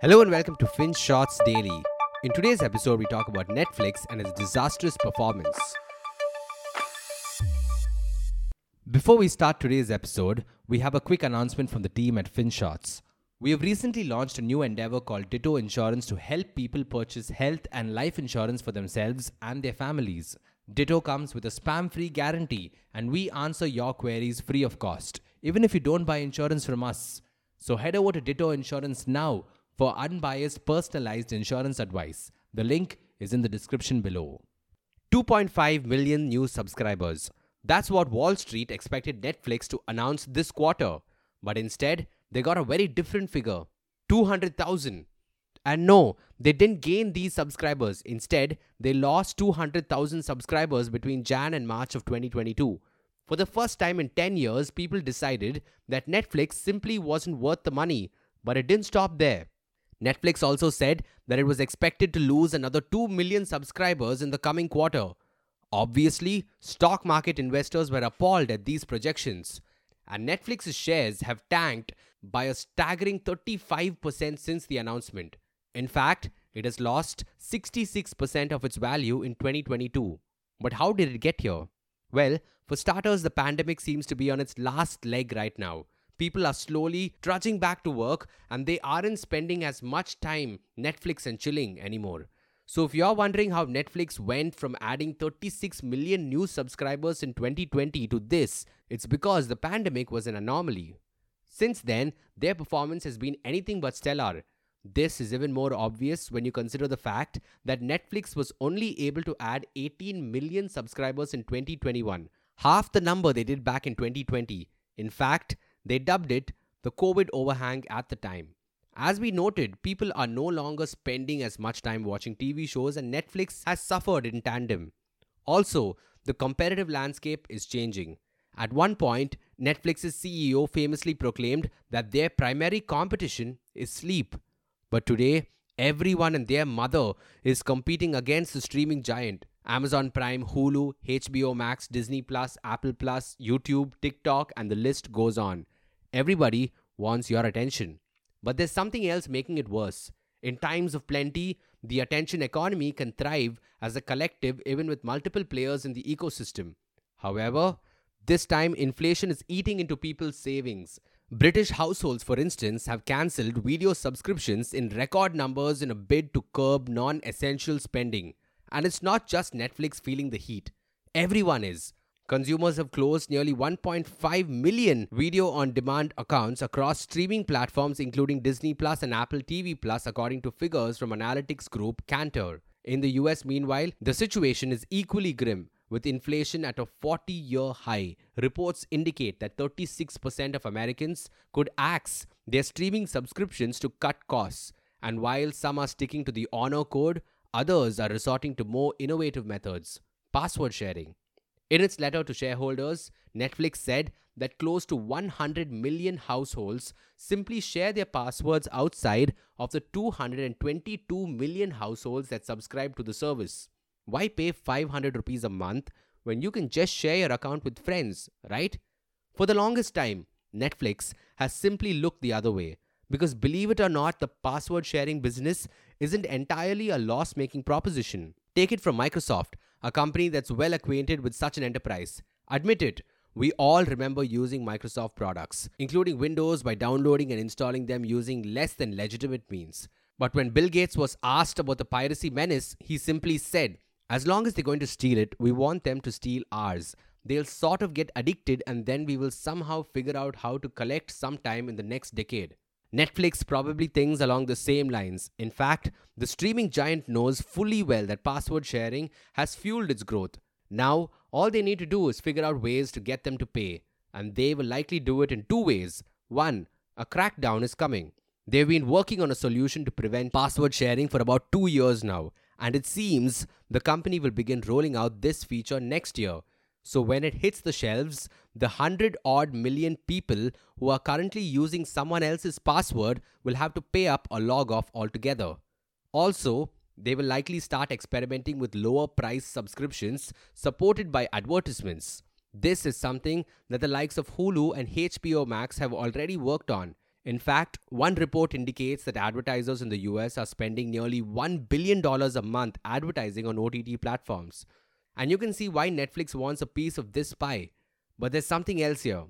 Hello and welcome to FinShots Daily. In today's episode, we talk about Netflix and its disastrous performance. Before we start today's episode, we have a quick announcement from the team at FinShots. We have recently launched a new endeavor called Ditto Insurance to help people purchase health and life insurance for themselves and their families. Ditto comes with a spam free guarantee, and we answer your queries free of cost, even if you don't buy insurance from us. So head over to Ditto Insurance now for unbiased personalized insurance advice. The link is in the description below. 2.5 million new subscribers. That's what Wall Street expected Netflix to announce this quarter. But instead, they got a very different figure 200,000. And no, they didn't gain these subscribers. Instead, they lost 200,000 subscribers between Jan and March of 2022. For the first time in 10 years, people decided that Netflix simply wasn't worth the money, but it didn't stop there. Netflix also said that it was expected to lose another 2 million subscribers in the coming quarter. Obviously, stock market investors were appalled at these projections, and Netflix's shares have tanked by a staggering 35% since the announcement. In fact, it has lost 66% of its value in 2022. But how did it get here? Well, for starters, the pandemic seems to be on its last leg right now. People are slowly trudging back to work and they aren't spending as much time Netflix and chilling anymore. So, if you're wondering how Netflix went from adding 36 million new subscribers in 2020 to this, it's because the pandemic was an anomaly. Since then, their performance has been anything but stellar. This is even more obvious when you consider the fact that Netflix was only able to add 18 million subscribers in 2021, half the number they did back in 2020. In fact, they dubbed it the COVID overhang at the time. As we noted, people are no longer spending as much time watching TV shows, and Netflix has suffered in tandem. Also, the competitive landscape is changing. At one point, Netflix's CEO famously proclaimed that their primary competition is sleep. But today, everyone and their mother is competing against the streaming giant. Amazon Prime, Hulu, HBO Max, Disney Plus, Apple Plus, YouTube, TikTok, and the list goes on. Everybody wants your attention. But there's something else making it worse. In times of plenty, the attention economy can thrive as a collective even with multiple players in the ecosystem. However, this time inflation is eating into people's savings. British households, for instance, have cancelled video subscriptions in record numbers in a bid to curb non essential spending. And it's not just Netflix feeling the heat, everyone is. Consumers have closed nearly 1.5 million video on demand accounts across streaming platforms, including Disney Plus and Apple TV Plus, according to figures from analytics group Kantar. In the US, meanwhile, the situation is equally grim. With inflation at a 40 year high, reports indicate that 36% of Americans could axe their streaming subscriptions to cut costs. And while some are sticking to the honor code, others are resorting to more innovative methods password sharing. In its letter to shareholders, Netflix said that close to 100 million households simply share their passwords outside of the 222 million households that subscribe to the service. Why pay 500 rupees a month when you can just share your account with friends, right? For the longest time, Netflix has simply looked the other way because believe it or not, the password sharing business isn't entirely a loss making proposition. Take it from Microsoft a company that's well acquainted with such an enterprise. Admit it, we all remember using Microsoft products, including Windows, by downloading and installing them using less than legitimate means. But when Bill Gates was asked about the piracy menace, he simply said, As long as they're going to steal it, we want them to steal ours. They'll sort of get addicted, and then we will somehow figure out how to collect sometime in the next decade. Netflix probably thinks along the same lines. In fact, the streaming giant knows fully well that password sharing has fueled its growth. Now, all they need to do is figure out ways to get them to pay, and they will likely do it in two ways. One, a crackdown is coming. They've been working on a solution to prevent password sharing for about two years now, and it seems the company will begin rolling out this feature next year. So when it hits the shelves, the 100 odd million people who are currently using someone else's password will have to pay up or log off altogether. Also, they will likely start experimenting with lower price subscriptions supported by advertisements. This is something that the likes of Hulu and HBO Max have already worked on. In fact, one report indicates that advertisers in the US are spending nearly $1 billion a month advertising on OTT platforms. And you can see why Netflix wants a piece of this pie. But there's something else here.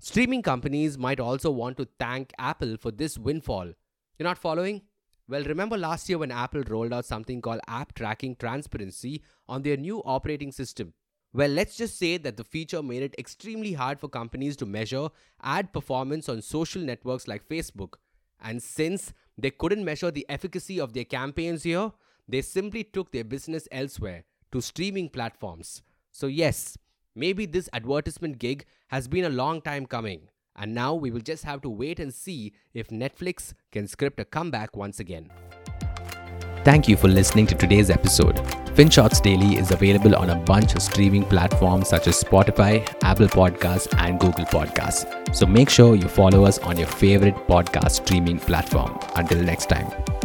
Streaming companies might also want to thank Apple for this windfall. You're not following? Well, remember last year when Apple rolled out something called App Tracking Transparency on their new operating system? Well, let's just say that the feature made it extremely hard for companies to measure ad performance on social networks like Facebook. And since they couldn't measure the efficacy of their campaigns here, they simply took their business elsewhere to streaming platforms. So, yes, maybe this advertisement gig has been a long time coming, and now we will just have to wait and see if Netflix can script a comeback once again. Thank you for listening to today's episode. FinShots Daily is available on a bunch of streaming platforms such as Spotify, Apple Podcasts, and Google Podcasts. So make sure you follow us on your favorite podcast streaming platform. Until next time.